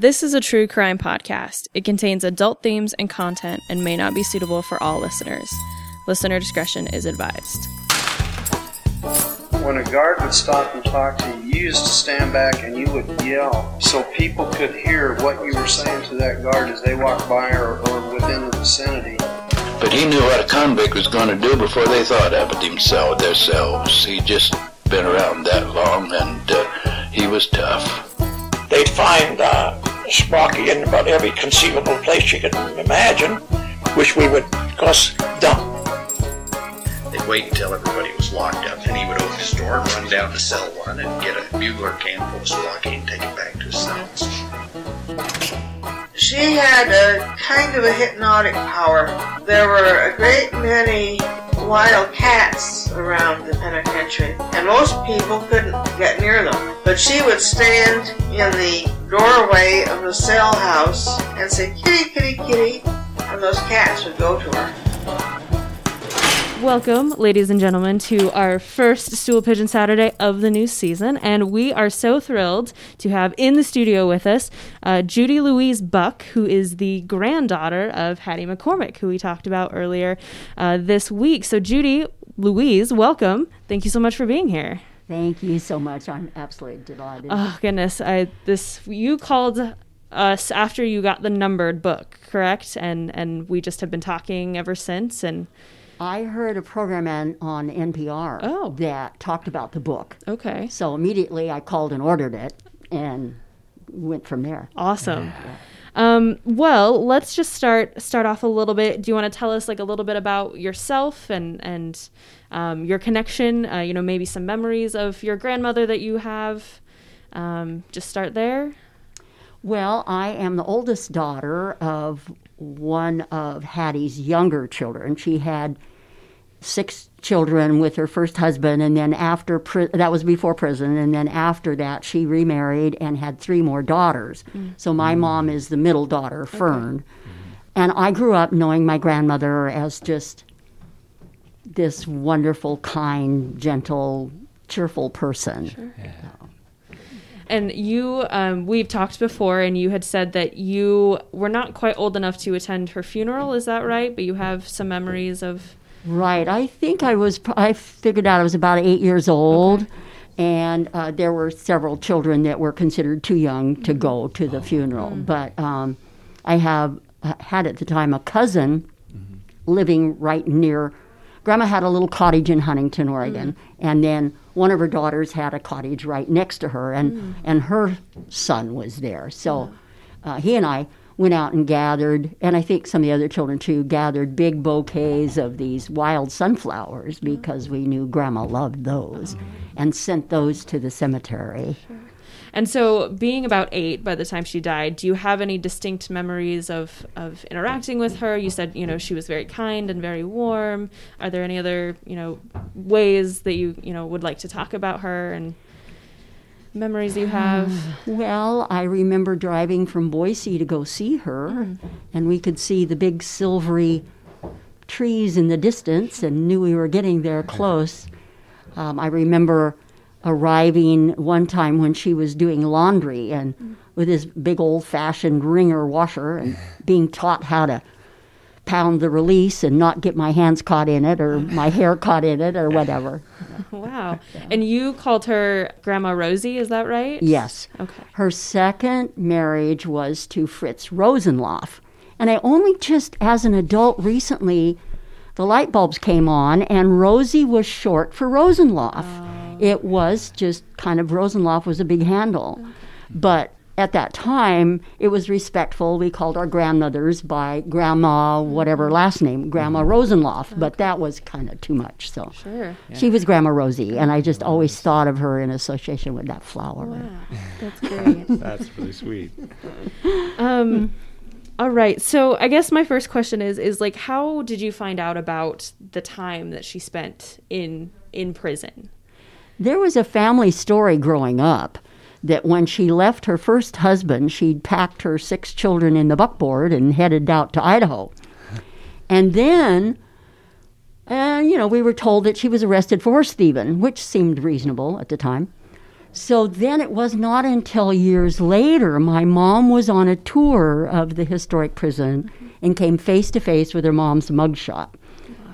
This is a true crime podcast. It contains adult themes and content and may not be suitable for all listeners. Listener discretion is advised. When a guard would stop and talk to you, you used to stand back and you would yell so people could hear what you were saying to that guard as they walked by or, or within the vicinity. But he knew what a convict was going to do before they thought of it himself, themselves. He'd just been around that long, and uh, he was tough. They'd find uh, Sprocky in about every conceivable place you could imagine, which we would, of course, dump. They'd wait until everybody was locked up, and he would open his door and run down to cell one and get a bugler can full of Sprocky and take it back to his cells. She had a kind of a hypnotic power. There were a great many wild cats around the penitentiary, and most people couldn't get near them. But she would stand in the doorway of the cell house and say, kitty, kitty, kitty, and those cats would go to her. Welcome, ladies and gentlemen, to our first Stool Pigeon Saturday of the new season. And we are so thrilled to have in the studio with us uh, Judy Louise Buck, who is the granddaughter of Hattie McCormick, who we talked about earlier uh, this week. So, Judy Louise, welcome. Thank you so much for being here. Thank you so much. I'm absolutely delighted. Oh goodness, I this you called us after you got the numbered book, correct? And and we just have been talking ever since. And I heard a program on, on NPR Oh. that talked about the book. okay, So immediately I called and ordered it and went from there. awesome. Um, well, let's just start start off a little bit. Do you want to tell us like a little bit about yourself and and um, your connection? Uh, you know, maybe some memories of your grandmother that you have. Um, just start there. Well, I am the oldest daughter of one of Hattie's younger children. She had six children with her first husband, and then after pri- that was before prison, and then after that she remarried and had three more daughters. Mm. So my mm. mom is the middle daughter, Fern, mm-hmm. and I grew up knowing my grandmother as just this wonderful, kind, gentle, cheerful person. And you, um, we've talked before, and you had said that you were not quite old enough to attend her funeral. Is that right? But you have some memories of. Right. I think I was, I figured out I was about eight years old. And uh, there were several children that were considered too young to go to the funeral. But um, I have uh, had at the time a cousin living right near. Grandma had a little cottage in Huntington, Oregon, and then one of her daughters had a cottage right next to her, and and her son was there. So uh, he and I went out and gathered, and I think some of the other children too gathered big bouquets of these wild sunflowers mm-hmm. because we knew Grandma loved those, and sent those to the cemetery. And so, being about eight by the time she died, do you have any distinct memories of, of interacting with her? You said, you know, she was very kind and very warm. Are there any other, you know, ways that you, you know, would like to talk about her and memories you have? Well, I remember driving from Boise to go see her, and we could see the big silvery trees in the distance and knew we were getting there close. Um, I remember arriving one time when she was doing laundry and with this big old fashioned wringer washer and being taught how to pound the release and not get my hands caught in it or my hair caught in it or whatever. Wow. And you called her Grandma Rosie, is that right? Yes. Okay. Her second marriage was to Fritz Rosenlauf. And I only just, as an adult recently, the light bulbs came on, and Rosie was short for Rosenlauf. Oh. It was just kind of Rosenlauf was a big handle. But at that time, it was respectful. We called our grandmothers by Grandma, whatever last name, Grandma Rosenlauf. But that was kind of too much. So Sure. she was Grandma Rosie, and I just always thought of her in association with that flower. Wow. That's great. That's really sweet. Um, all right. So I guess my first question is is like how did you find out about the time that she spent in in prison? There was a family story growing up that when she left her first husband, she'd packed her six children in the buckboard and headed out to Idaho. And then, and you know, we were told that she was arrested for horse which seemed reasonable at the time. So then it was not until years later my mom was on a tour of the historic prison and came face to face with her mom's mugshot.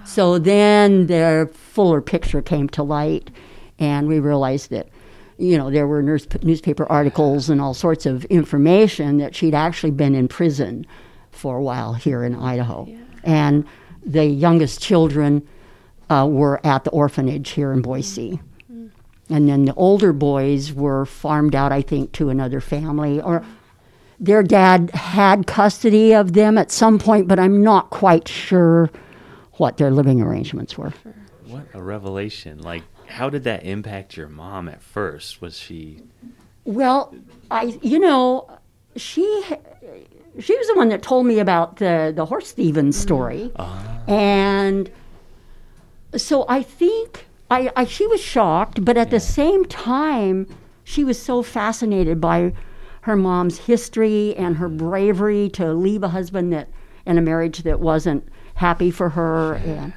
So then their fuller picture came to light, and we realized that, you know, there were nurse, newspaper articles and all sorts of information that she'd actually been in prison for a while here in Idaho. And the youngest children uh, were at the orphanage here in Boise. And then the older boys were farmed out, I think, to another family, or their dad had custody of them at some point, but I'm not quite sure what their living arrangements were. What a revelation! Like, how did that impact your mom at first? Was she? Well, I, you know, she she was the one that told me about the the horse thieving story, ah. and so I think I, I she was shocked, but at the same time, she was so fascinated by her mom's history and her bravery to leave a husband that in a marriage that wasn't happy for her and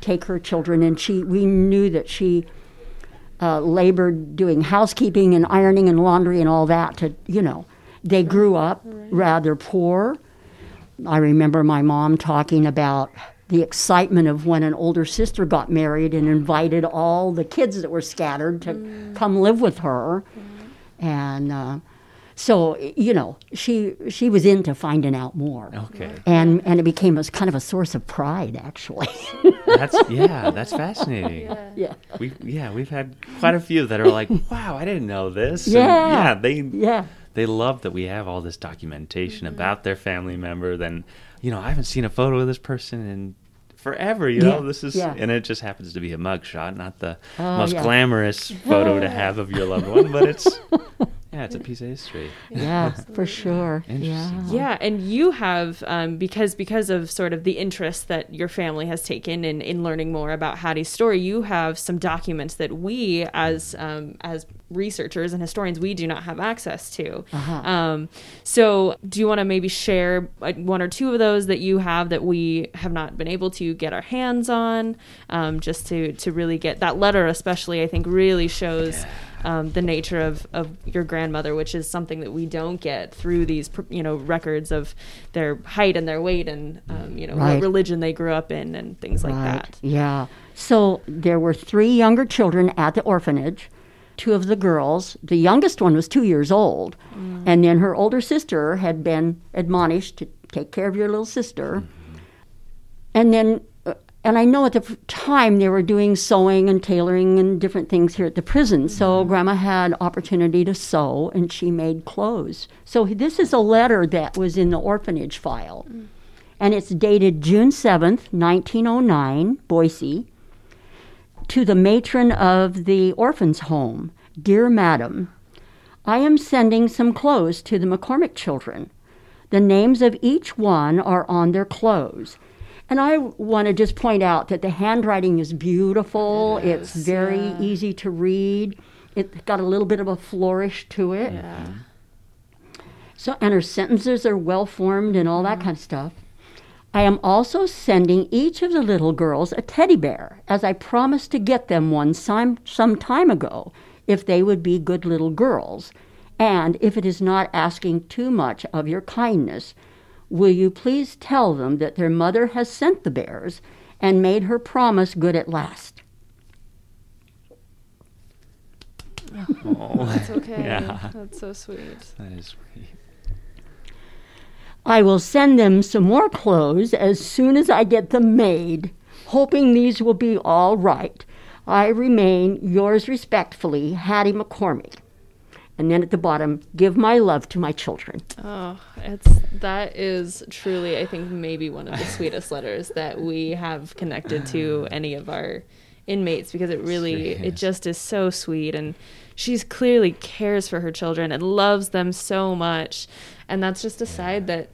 take her children. And she we knew that she uh, labored doing housekeeping and ironing and laundry and all that to you know they grew up rather poor. I remember my mom talking about the excitement of when an older sister got married and invited all the kids that were scattered to come live with her. And uh, so you know she she was into finding out more Okay, and and it became a s- kind of a source of pride actually that's yeah, that's fascinating. yeah yeah. We yeah, we've had quite a few that are like, wow, I didn't know this. And, Yeah. yeah, they yeah they love that we have all this documentation mm-hmm. about their family member. Then, you know, I haven't seen a photo of this person in forever. You know, Yeah, this is yeah. and it just happens to be a mugshot, not the Oh, most yeah. glamorous photo to have of your loved one, but it's yeah, it's a piece of history. yeah for sure. Interesting. yeah. Yeah, and you have um, because because of sort of the interest that your family has taken in, in learning more about Hattie's story, you have some documents that we as um, as researchers and historians we do not have access to. Um, so, do you want to maybe share uh, one or two of those that you have that we have not been able to get our hands on, um, just to to really get that letter, especially I think really shows um, the nature of, of your grandmother, which is something that we don't get through these, you know, records of their height and their weight and, um, you know, Right. what religion they grew up in and things like right. that. Yeah. So there were three younger children at the orphanage. Two of the girls, the youngest one was two years old, and then her older sister had been admonished to take care of your little sister. And then, and I know at the time they were doing sewing and tailoring and different things here at the prison. So mm-hmm. Grandma had opportunity to sew, and she made clothes. So this is a letter that was in the orphanage file, mm. and it's dated June seventh, nineteen oh nine, Boise, to the matron of the orphans' home, dear madam. I am sending some clothes to the McCormick children. The names of each one are on their clothes. And I want to just point out that the handwriting is beautiful. it's very easy to read. It's got a little bit of a flourish to it. Yeah. So, and her sentences are well formed and all that mm-hmm. kind of stuff. I am also sending each of the little girls a teddy bear, as I promised to get them one some, some time ago if they would be good little girls. And if it is not asking too much of your kindness, will you please tell them that their mother has sent the bears and made her promise good at last? Oh, That's okay. Yeah. That's so sweet. that is sweet. I will send them some more clothes as soon as I get them made, hoping these will be all right. I remain yours respectfully, Hattie McCormick. And then at the bottom, give my love to my children. Oh, it's that is truly, I think, maybe one of the sweetest letters that we have connected to mm. any of our inmates because it really, it just is so sweet, and she's clearly cares for her children and loves them so much, and that's just a side that.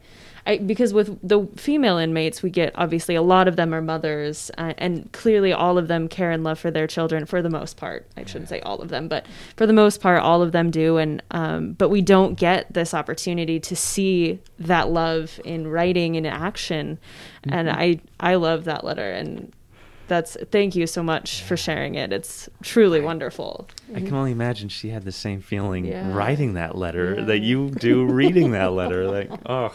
I, because with the female inmates, we get obviously a lot of them are mothers, uh, and clearly all of them care and love for their children for the most part. I shouldn't say all of them, but for the most part, all of them do. And um, but we don't get this opportunity to see that love in writing and in action, and I I love that letter, and that's thank you so much for sharing it. It's truly wonderful. I can only imagine she had the same feeling Yeah. writing that letter that you do reading that letter. Like, oh,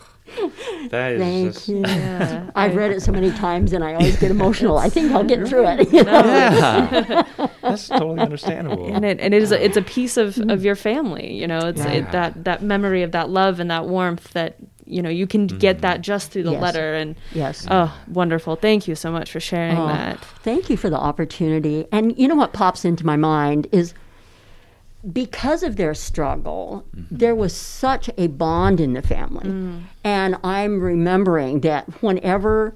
that is Thank just. you. Yeah. I've read it so many times and I always get emotional. I think I'll get through it. you know? Yeah, that's totally understandable. and it and it is a, it's a piece of, mm-hmm. of your family you know it's Yeah. it, that that memory of that love and that warmth that you know you can mm-hmm. get that just through the Yes. letter and Yes. oh wonderful thank you so much for sharing Oh, that Thank you for the opportunity. And you know what pops into my mind is because of their struggle, there was such a bond in the family. Mm. And I'm remembering that whenever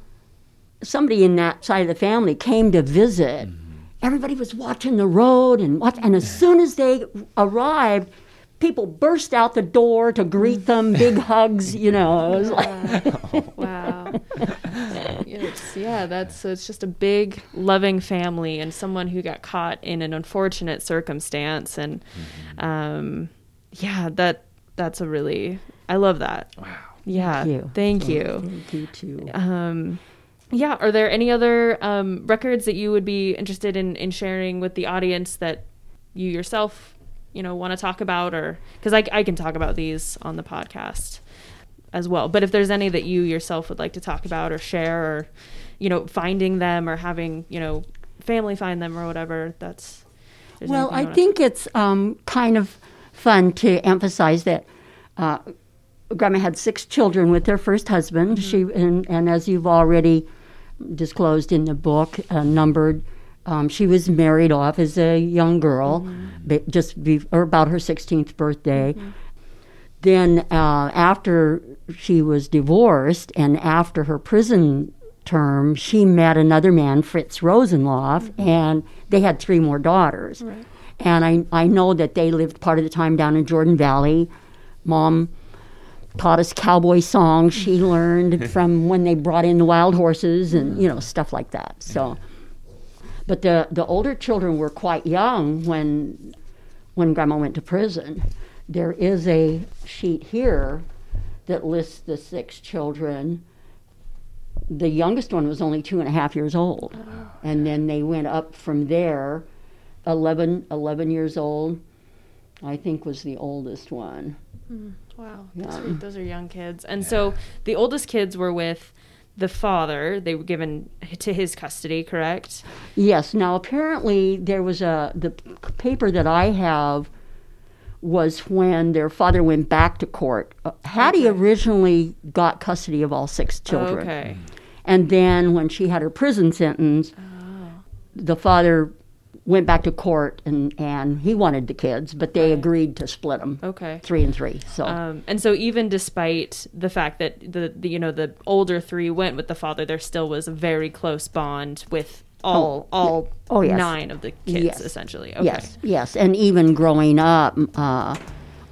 somebody in that side of the family came to visit, mm-hmm. everybody was watching the road and watch, and as soon as they arrived, people burst out the door to greet them, big hugs, you know. It was like wow it's, yeah that's it's just a big loving family and someone who got caught in an unfortunate circumstance and um yeah that that's a really i love that Wow. yeah Thank you. thank you Thank you too. Um, yeah. Are there any other um, records that you would be interested in, in sharing with the audience that you yourself, you know, want to talk about, or because I, I can talk about these on the podcast as well. But if there's any that you yourself would like to talk about or share, or you know, finding them or having you know family find them or whatever, that's. Well, I think it's um, kind of fun to emphasize that uh, Grandma had six children with her first husband. She and, and as you've already disclosed in the book, uh, numbered. Um, she was married off as a young girl, ba- just be, or about her 16th birthday. Then, uh, after she was divorced and after her prison term, she met another man, Fritz Rosenloff, and they had three more daughters. And I, I know that they lived part of the time down in Jordan Valley. Mom taught us cowboy songs she learned from when they brought in the wild horses and you know stuff like that. So, but the the older children were quite young when when Grandma went to prison. There is a sheet here that lists the six children. The youngest one was only two and a half years old, and then they went up from there. 11, 11 years old, I think was the oldest one. Hmm. Wow, those, are, those are young kids. And so the oldest kids were with the father. They were given to his custody, correct? Yes. Now, apparently, there was a the paper that I have was when their father went back to court. Uh, Hattie originally got custody of all six children, Okay. and then when she had her prison sentence, the father went back to court and and he wanted the kids, but they agreed to split them Okay. three and three. So Um, and so even despite the fact that the, the you know the older three went with the father, there still was a very close bond with all all Oh, yes. nine of the kids Yes. essentially. Okay. Yes, yes, and even growing up, uh,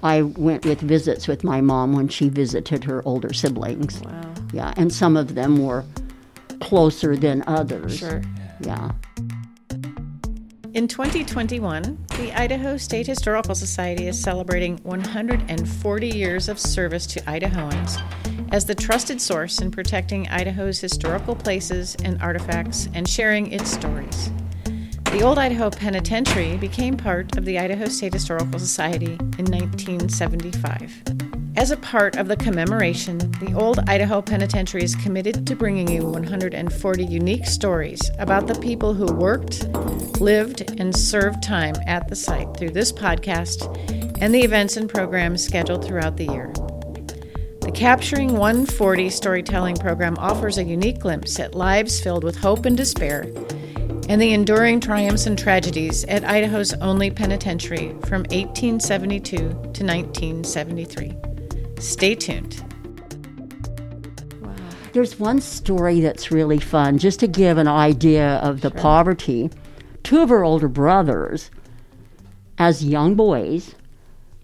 I went with visits with my mom when she visited her older siblings. Wow. Yeah, and some of them were closer than others. Sure. Yeah. In 2021, the Idaho State Historical Society is celebrating 140 years of service to Idahoans as the trusted source in protecting Idaho's historical places and artifacts and sharing its stories. The Old Idaho Penitentiary became part of the Idaho State Historical Society in 1975. As a part of the commemoration, the Old Idaho Penitentiary is committed to bringing you 140 unique stories about the people who worked, lived, and served time at the site through this podcast and the events and programs scheduled throughout the year. The Capturing 140 storytelling program offers a unique glimpse at lives filled with hope and despair and the enduring triumphs and tragedies at Idaho's only penitentiary from 1872 to 1973. Stay tuned. There's one story that's really fun, just to give an idea of the poverty. Two of her older brothers, as young boys,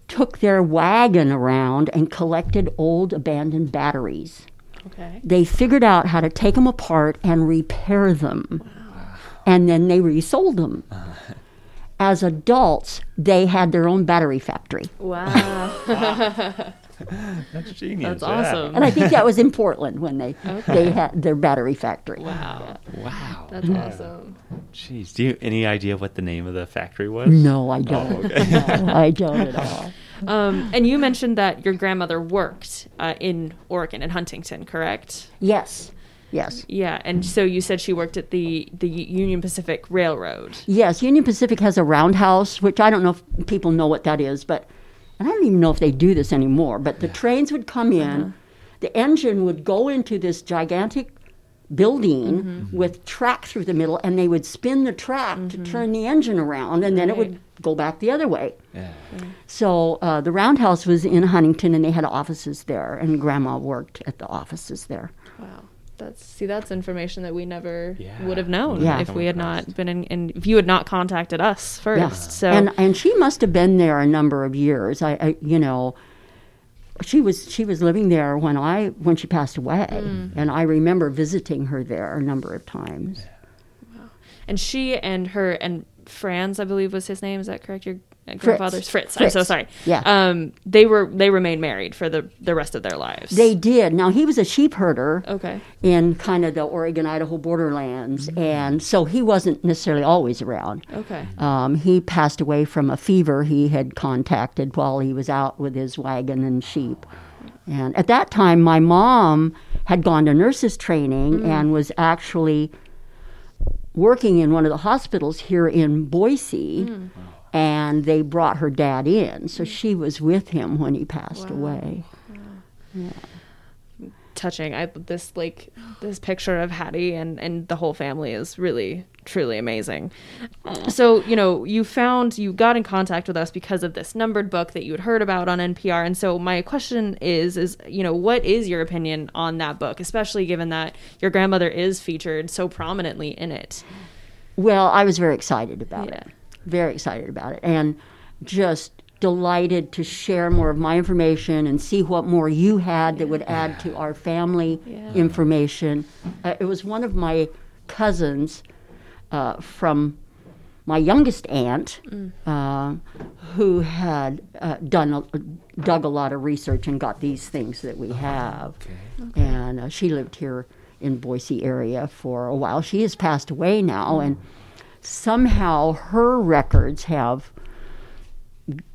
took their wagon around and collected old abandoned batteries. Okay. They figured out how to take them apart and repair them. And then they resold them. As adults, they had their own battery factory. Wow. That's genius. That's yeah. awesome. And I think that was in Portland when they they had their battery factory. Wow. Wow. That's awesome. Jeez. Do you any idea what the name of the factory was? No, I don't. No, I don't at all. Um, and you mentioned that your grandmother worked uh, in Oregon, in Huntington, correct? Yes, yes, Yeah, and so you said she worked at the the Union Pacific Railroad. yes. Union Pacific has a roundhouse, which I don't know if people know what that is, but and I don't even know if they do this anymore. But the trains would come uh-huh. in, the engine would go into this gigantic building mm-hmm. with track through the middle, and they would spin the track to mm-hmm. turn the engine around, and then it would go back the other way. Yeah. So uh, the roundhouse was in Huntington, and they had offices there, and Grandma worked at the offices there. Wow. That's see, that's information that we never Yeah. would have known Yeah. if we had not been in, and if you had not contacted us first. Yeah. So and and she must have been there a number of years. I, I you know, she was she was living there when I when she passed away, Mm. and I remember visiting her there a number of times. wow. and she and her and Franz, I believe was his name. Is that correct? Your grandfather's Fritz. I'm so sorry. Yeah. Um, they were they remained married for the the rest of their lives. They did. Now he was a sheep herder okay. in kind of the Oregon Idaho borderlands, and so he wasn't necessarily always around. Okay. Um, he passed away from a fever he had contacted while he was out with his wagon and sheep. And at that time, my mom had gone to nurses training and was actually working in one of the hospitals here in Boise. And they brought her dad in. So mm. she was with him when he passed away. touching. I this like this picture of Hattie and and the whole family is really truly amazing. So you know you found you got in contact with us because of this numbered book that you had heard about on NPR, and so my question is is you know what is your opinion on that book, especially given that your grandmother is featured so prominently in it. Well, I was very excited about Yeah. it. Very excited about it. And just delighted to share more of my information and see what more you had that would add to our family Yeah. information. Uh, it was one of my cousins uh, from my youngest aunt uh, who had uh, done a, dug a lot of research and got these things that we have. And uh, she lived here in Boise area for a while. She has passed away now, and somehow her records have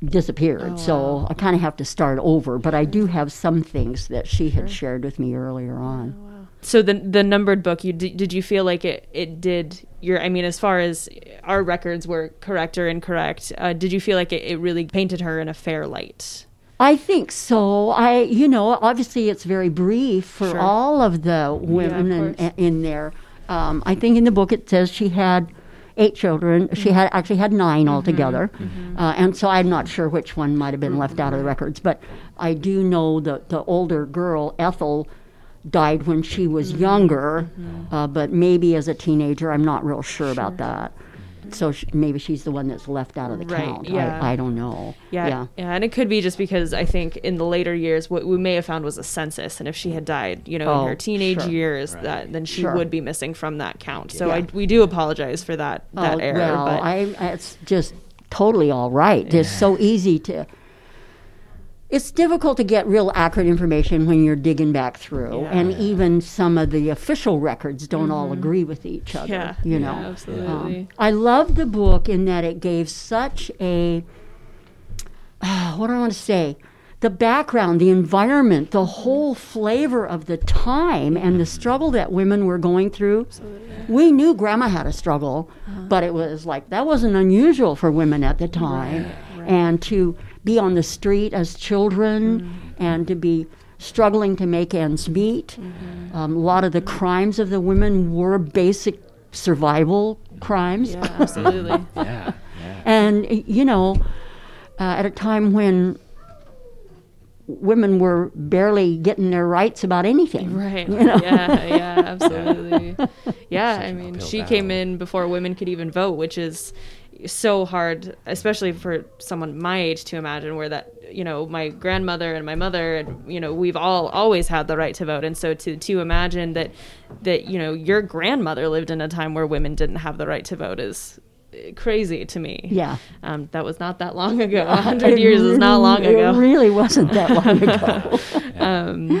disappeared. so I kind of have to start over. But I do have some things that she had shared with me earlier on. So the the numbered book, you did, did you feel like it it did your? I mean, as far as our records were correct or incorrect, uh, did you feel like it, it really painted her in a fair light? I think so. I, you know, obviously it's very brief for Sure. all of the women in, in there. Um, I think in the book it says she had eight children. She mm-hmm. had actually had 9 mm-hmm. altogether, mm-hmm. uh, and so I'm not sure which one might have been left out of the records. But I do know that the older girl, Ethel, died when she was younger, uh, but maybe as a teenager. I'm not real sure about that. So sh- maybe she's the one that's left out of the Right, count. yeah. I, I don't know. Yeah, yeah. yeah, and it could be just because I think in the later years, what we may have found was a census, and if she had died, you know, Oh, in her oh, teenage sure. years, that then she Sure. would be missing from that count. So Yeah. I, we do apologize for that that oh, error. Well, but I, it's just totally all right. It's so easy to. It's difficult to get real accurate information when you're digging back through, and even some of the official records don't all agree with each other. Mm-hmm. yeah, you yeah, know. Um, absolutely. I love the book in that it gave such a. ah, what do I want to say? The background, the environment, the whole flavor of the time and the struggle that women were going through. We knew Grandma had a struggle, but it was like that wasn't unusual for women at the time. And to be on the street as children and to be struggling to make ends meet. Um, a lot of the crimes of the women were basic survival crimes. yeah, absolutely. Yeah. Yeah. And, you know, uh, at a time when women were barely getting their rights about anything. Right. You know? Yeah, yeah, absolutely. Yeah, I mean, she battle. came in before women could even vote, which is so hard, especially for someone my age to imagine where that, you know, my grandmother and my mother and you know, we've all always had the right to vote and so to to imagine that that you know, your grandmother lived in a time where women didn't have the right to vote is crazy to me. Yeah. Um, that was not that long ago. A hundred years is not long ago. It really wasn't that long ago. um,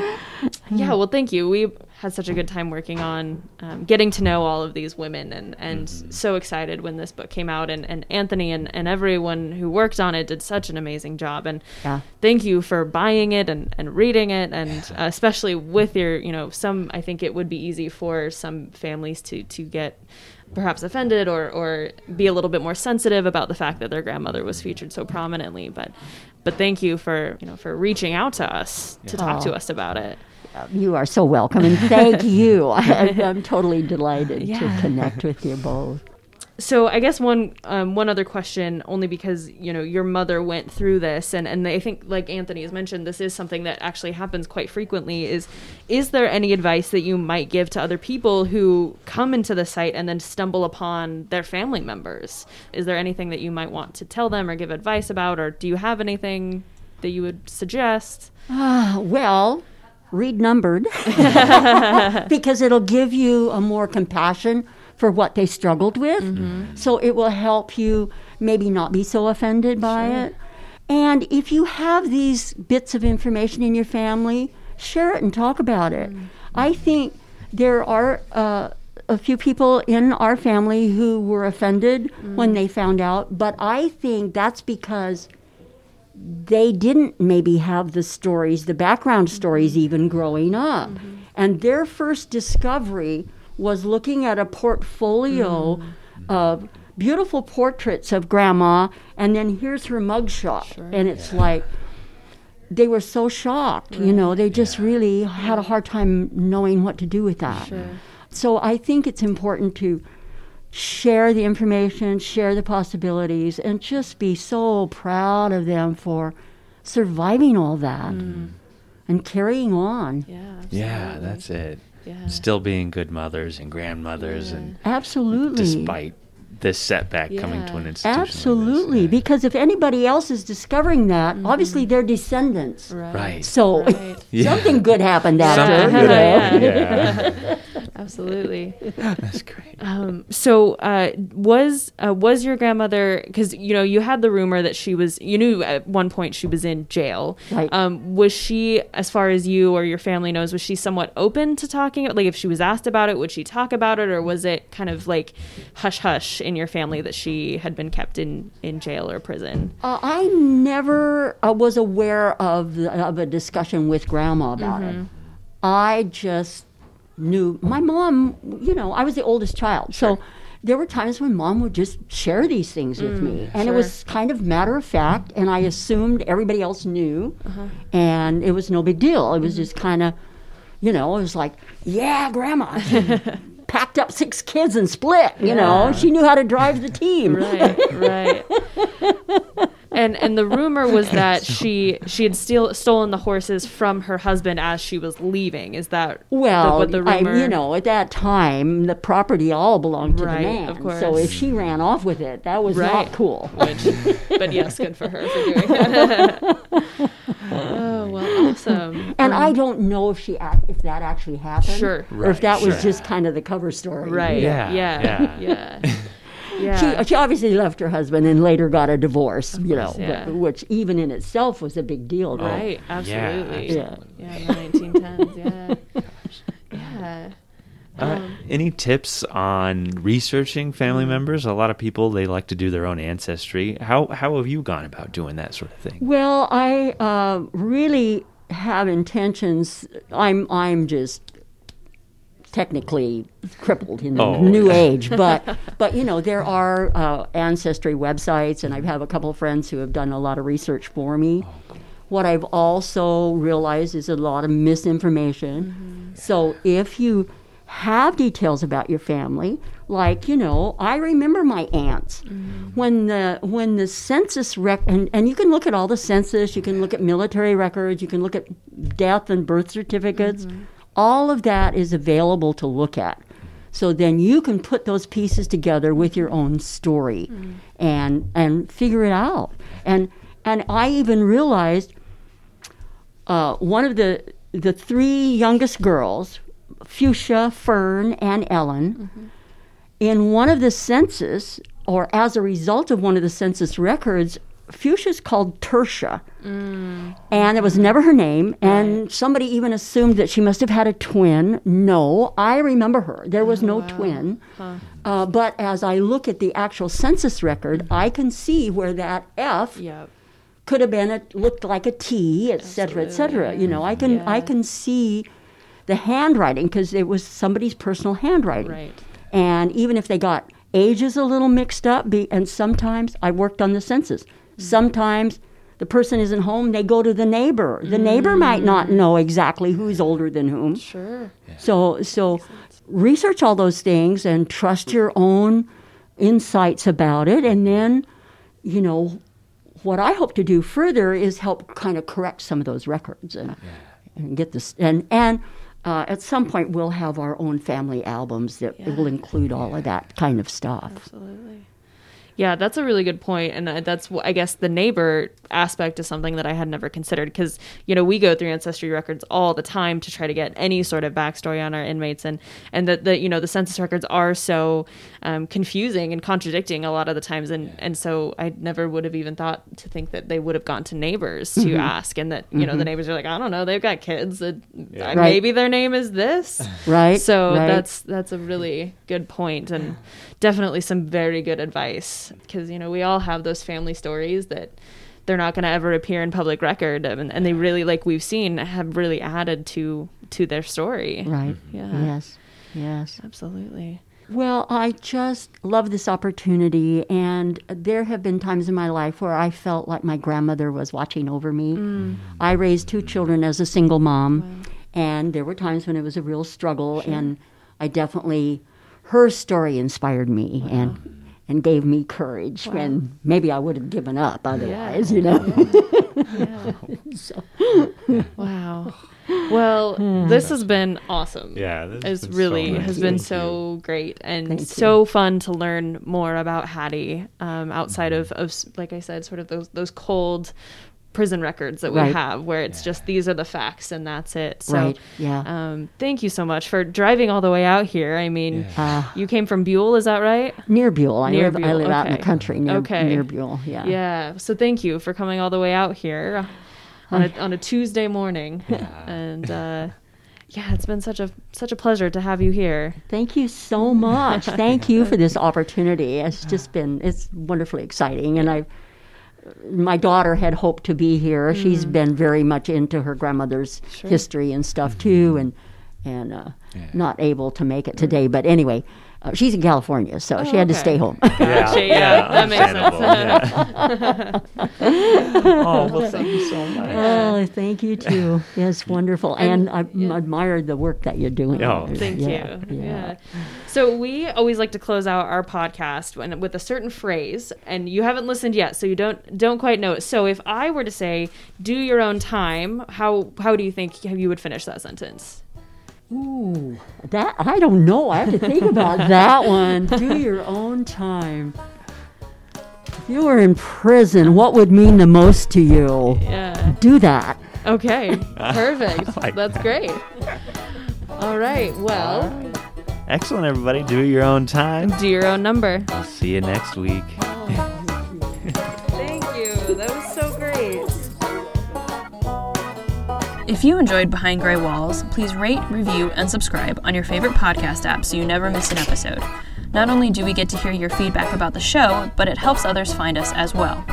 yeah, well, thank you. We had such a good time working on um, getting to know all of these women, and and so excited when this book came out. And, and Anthony and, and everyone who worked on it did such an amazing job. And Yeah. thank you for buying it and, and reading it, and uh, especially with your, you know, some. I think it would be easy for some families to to get perhaps offended or, or be a little bit more sensitive about the fact that their grandmother was featured so prominently but but thank you for you know for reaching out to us to talk to Oh. us about it You are so welcome, and thank you. I, I'm totally delighted Yeah. to connect with you both. so I guess one um, one other question, only because you know your mother went through this, and and I think like Anthony has mentioned, this is something that actually happens quite frequently. Is is there any advice that you might give to other people who come into the site and then stumble upon their family members? Is there anything that you might want to tell them or give advice about, or do you have anything that you would suggest? Ah, well, read numbered because it'll give you a more compassion for what they struggled with. Mm-hmm. So it will help you maybe not be so offended by it. And if you have these bits of information in your family, share it and talk about it. Mm-hmm. I think there are uh, a few people in our family who were offended when mm-hmm. they found out, but I think that's because they didn't maybe have the stories, the background stories, mm-hmm. even growing up. Mm-hmm. And their first discovery was looking at a portfolio mm-hmm. of beautiful portraits of grandma, and then here's her mugshot. And it's like, they were so shocked, you know, they just really had a hard time knowing what to do with that. So I think it's important to share the information, share the possibilities, and just be so proud of them for surviving all that mm. and carrying on. Yeah. Yeah, that's it. Yeah. Still being good mothers and grandmothers, and Absolutely. despite this setback coming to an institution. like this. Absolutely. Because if anybody else is discovering that, mm-hmm. obviously they're descendants. Right. So Right. Yeah. something good happened after. Something good know? happened, yeah. Absolutely. That's great. Um, so uh, was uh, was your grandmother because you know you had the rumor that she was you knew at one point she was in jail. Right. Um, was she, as far as you or your family knows, was she somewhat open to talking? Like if she was asked about it, would she talk about it, or was it kind of like hush hush in your family that she had been kept in in jail or prison? Uh, I never uh, was aware of, the, of a discussion with grandma about it. I just knew my mom, you know, I was the oldest child. So there were times when mom would just share these things with mm, me. And it was kind of matter of fact. And I assumed everybody else knew. Uh-huh. And it was no big deal. It was mm-hmm. just kind of, you know, it was like, yeah, grandma. Packed up six kids and split, you know. She knew how to drive the team. Right, right. and and the rumor was that she she had steal, stolen the horses from her husband as she was leaving. Is that Well, what the I, rumor? you know, at that time, the property all belonged to Right, the man. of course. So if she ran off with it, that was Right. not cool. Which, but yes, good for her for doing that. oh well, awesome. And I um, don't know if she ac- if that actually happened, Sure. or if Right, that was just kind of the cover story. Right. Yeah, Yeah. yeah. Yeah. Yeah. She, she obviously left her husband and later got a divorce, you know, yeah. but- which even in itself was a big deal. though. Right. Absolutely. Yeah. Yeah. in the 1910s. Yeah. Yeah. Uh, any tips on researching family members? A lot of people they like to do their own ancestry. How how have you gone about doing that sort of thing? Well, I uh, really have intentions. I'm I'm just technically crippled in oh, the Oh, new yeah. age, but but you know there are uh, ancestry websites, and I have a couple of friends who have done a lot of research for me. Oh, what I've also realized is a lot of misinformation. Mm-hmm. So if you have details about your family, like you know, I remember my aunts mm-hmm. when the when the census rec and, and you can look at all the census, you can look at military records, you can look at death and birth certificates. Mm-hmm. All of that is available to look at. So then you can put those pieces together with your own story and and figure it out. And and I even realized uh, one of the the three youngest girls, Fuchsia, Fern, and Ellen, in one of the census, or as a result of one of the census records, Fuchsia's called Tertia. Mm. And it was never her name. And somebody even assumed that she must have had a twin. No, I remember her. There was no twin. Uh, but as I look at the actual census record, I can see where that F Yep. could have been it looked like a T, et cetera, et cetera. You know, I can I can see the handwriting because it was somebody's personal handwriting. Right. And even if they got ages a little mixed up, be, and sometimes I worked on the census. Sometimes the person isn't home, they go to the neighbor. The neighbor might not know exactly who's older than whom. Sure. So so research all those things and trust your own insights about it and then you know what I hope to do further is help kind of correct some of those records and and get this and and uh, at some point we'll have our own family albums that will include all of that kind of stuff. Absolutely. Yeah, that's a really good point, and uh, that's I guess the neighbor aspect is something that I had never considered because you know we go through ancestry records all the time to try to get any sort of backstory on our inmates, and and that the you know the census records are so um, confusing and contradicting a lot of the times, and and so I never would have even thought to think that they would have gone to neighbors to Mhm. ask, and that you know the Mhm. neighbors are like I don't know they've got kids, uh, Right. maybe their name is this, Right, So right. that's that's a really good point and definitely some very good advice because you know we all have those family stories that they're not going to ever appear in public record and, and they really like we've seen have really added to to their story Right. yeah Yes. Yes. absolutely Well, I just love this opportunity, and there have been times in my life where I felt like my grandmother was watching over me. Mm. I raised two children as a single mom, and there were times when it was a real struggle, and I definitely, her story inspired me and and gave me courage when maybe I would have given up otherwise, you know. So- wow. Well this has been awesome. Yeah, this has it's been so really nice. has been Thank so great and Thank you. so fun to learn more about hattie um, outside of, of like i said sort of those those cold prison records that we Right. have where it's just these are the facts and that's it so Right, yeah. um, thank you so much for driving all the way out here i mean Uh, you came from Buhl is that right near Buhl. I Near live, I Buhl, live out in the country near, Okay. near Buhl. Yeah. yeah so thank you for coming all the way out here on a, on a tuesday morning and uh, yeah it's been such a such a pleasure to have you here Thank you so much. Thank you for this opportunity. It's just been it's wonderfully exciting, and I. My daughter had hoped to be here. She's been very much into her grandmother's Sure. history and stuff too, and and uh, not able to make it today. But anyway, uh, she's in California, so Oh, she had to stay home. Gotcha, yeah, that makes sense. oh well, thank you so much. Oh, thank you too. Yes, wonderful, and, I admired the work that you're doing. Oh, Thank Yeah, you. Yeah. So we always like to close out our podcast when, with a certain phrase, and you haven't listened yet, so you don't don't quite know it. So if I were to say "do your own time," how how do you think you would finish that sentence? Ooh, that I don't know. I have to think about that one. Do your own time. If you were in prison, what would mean the most to you? Yeah. Do that. Okay. Perfect. like That's great. All right. Well, Excellent, everybody. Do your own time. do your own number. See you next week. Oh, thank you. That was If you enjoyed Behind Grey Walls, please rate, review, and subscribe on your favorite podcast app so you never miss an episode. Not only do we get to hear your feedback about the show, but it helps others find us as well.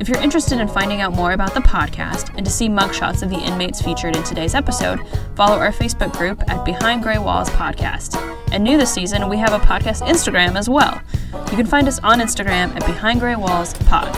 If you're interested in finding out more about the podcast and to see mugshots of the inmates featured in today's episode, follow our Facebook group at Behind Grey Walls Podcast. And new this season, we have a podcast Instagram as well. You can find us on Instagram at Behind Grey Walls Pod.